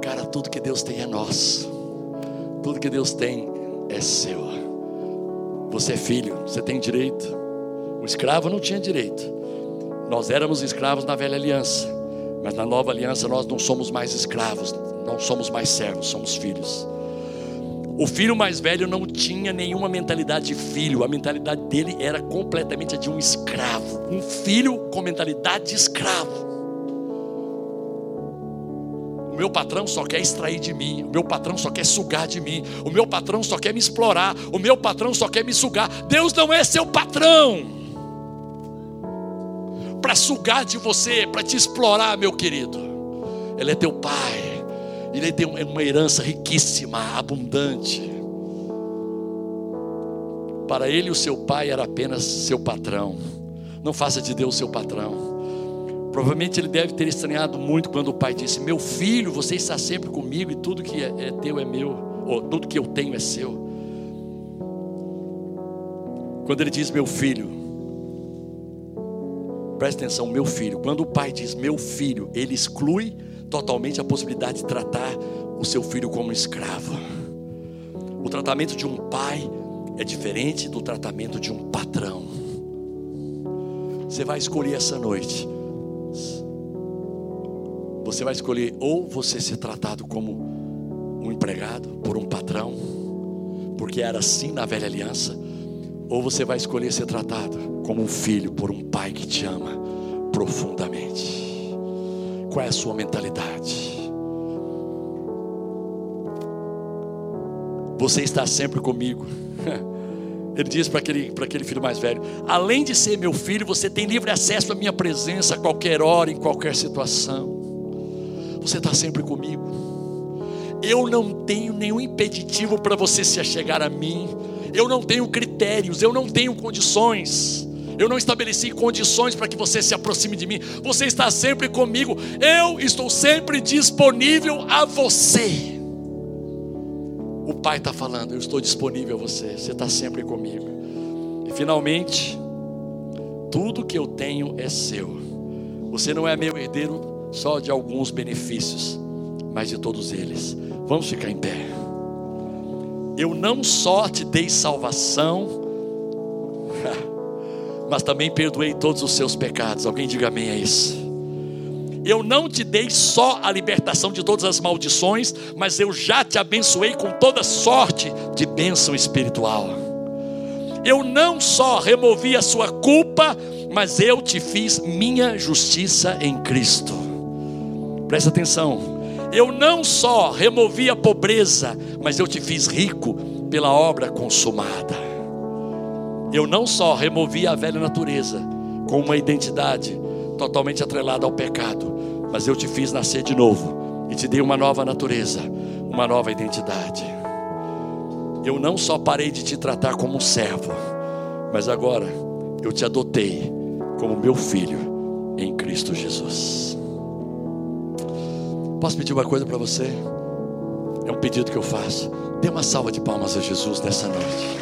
Cara, tudo que Deus tem é nosso. Tudo que Deus tem é seu. Você é filho, você tem direito. O escravo não tinha direito. Nós éramos escravos na velha aliança, mas na nova aliança nós não somos mais escravos, não somos mais servos, somos filhos. O filho mais velho não tinha nenhuma mentalidade de filho, a mentalidade dele era completamente a de um escravo, um filho com mentalidade de escravo. O meu patrão só quer extrair de mim, o meu patrão só quer sugar de mim, o meu patrão só quer me explorar, o meu patrão só quer me sugar. Deus não é seu patrão para sugar de você, para te explorar, meu querido. Ele é teu pai. Ele tem uma herança riquíssima, abundante. Para ele, o seu pai era apenas seu patrão. Não faça de Deus seu patrão. Provavelmente ele deve ter estranhado muito quando o pai disse: Meu filho, você está sempre comigo e tudo que é, é teu é meu, ou tudo que eu tenho é seu. Quando ele diz: Meu filho, Preste atenção, meu filho. Quando o pai diz meu filho, ele exclui totalmente a possibilidade de tratar o seu filho como escravo. O tratamento de um pai é diferente do tratamento de um patrão. Você vai escolher essa noite. Você vai escolher ou você ser tratado como um empregado por um patrão, porque era assim na velha aliança, ou você vai escolher ser tratado como um filho por um pai que te ama profundamente. Qual é a sua mentalidade? Você está sempre comigo. Ele diz para aquele, para aquele filho mais velho: Além de ser meu filho, você tem livre acesso à minha presença a qualquer hora, em qualquer situação. Você está sempre comigo. Eu não tenho nenhum impeditivo para você se achegar a mim eu não tenho critérios, eu não tenho condições. Eu não estabeleci condições para que você se aproxime de mim. Você está sempre comigo. Eu estou sempre disponível a você. O Pai está falando, eu estou disponível a você. Você está sempre comigo. E finalmente, tudo que eu tenho é seu. Você não é meu herdeiro só de alguns benefícios, mas de todos eles. Vamos ficar em pé eu não só te dei salvação, mas também perdoei todos os seus pecados. Alguém diga amém a isso. Eu não te dei só a libertação de todas as maldições, mas eu já te abençoei com toda sorte de bênção espiritual. Eu não só removi a sua culpa, mas eu te fiz minha justiça em Cristo. Presta atenção. Eu não só removi a pobreza, mas eu te fiz rico pela obra consumada. Eu não só removi a velha natureza com uma identidade totalmente atrelada ao pecado, mas eu te fiz nascer de novo e te dei uma nova natureza, uma nova identidade. Eu não só parei de te tratar como um servo, mas agora eu te adotei como meu filho em Cristo Jesus. Posso pedir uma coisa para você? É um pedido que eu faço. Dê uma salva de palmas a Jesus nessa noite.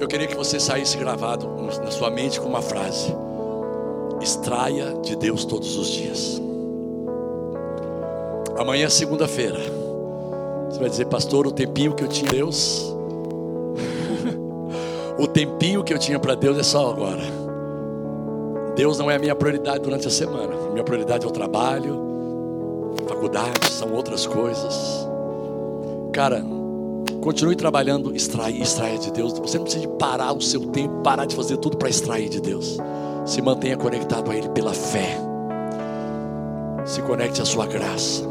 Eu queria que você saísse gravado na sua mente com uma frase: Extraia de Deus todos os dias. Amanhã é segunda-feira. Você vai dizer, pastor, o tempinho que eu tinha Deus o tempinho que eu tinha para Deus é só agora. Deus não é a minha prioridade durante a semana. Minha prioridade é o trabalho, faculdade, são outras coisas. Cara, continue trabalhando, extrair, extrair de Deus. Você não precisa parar o seu tempo, parar de fazer tudo para extrair de Deus. Se mantenha conectado a Ele pela fé. se conecte à sua graça.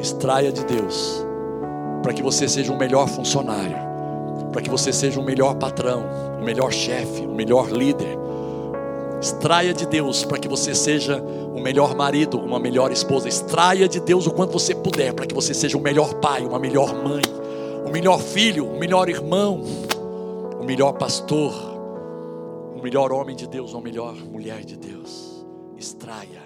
Extraia de Deus para que você seja um melhor funcionário, para que você seja um melhor patrão, um melhor chefe, um melhor líder. Extraia de Deus para que você seja um melhor marido, uma melhor esposa. Extraia de Deus o quanto você puder para que você seja um melhor pai, uma melhor mãe, um melhor filho, um melhor irmão, um melhor pastor, um melhor homem de Deus, uma melhor mulher de Deus. Extraia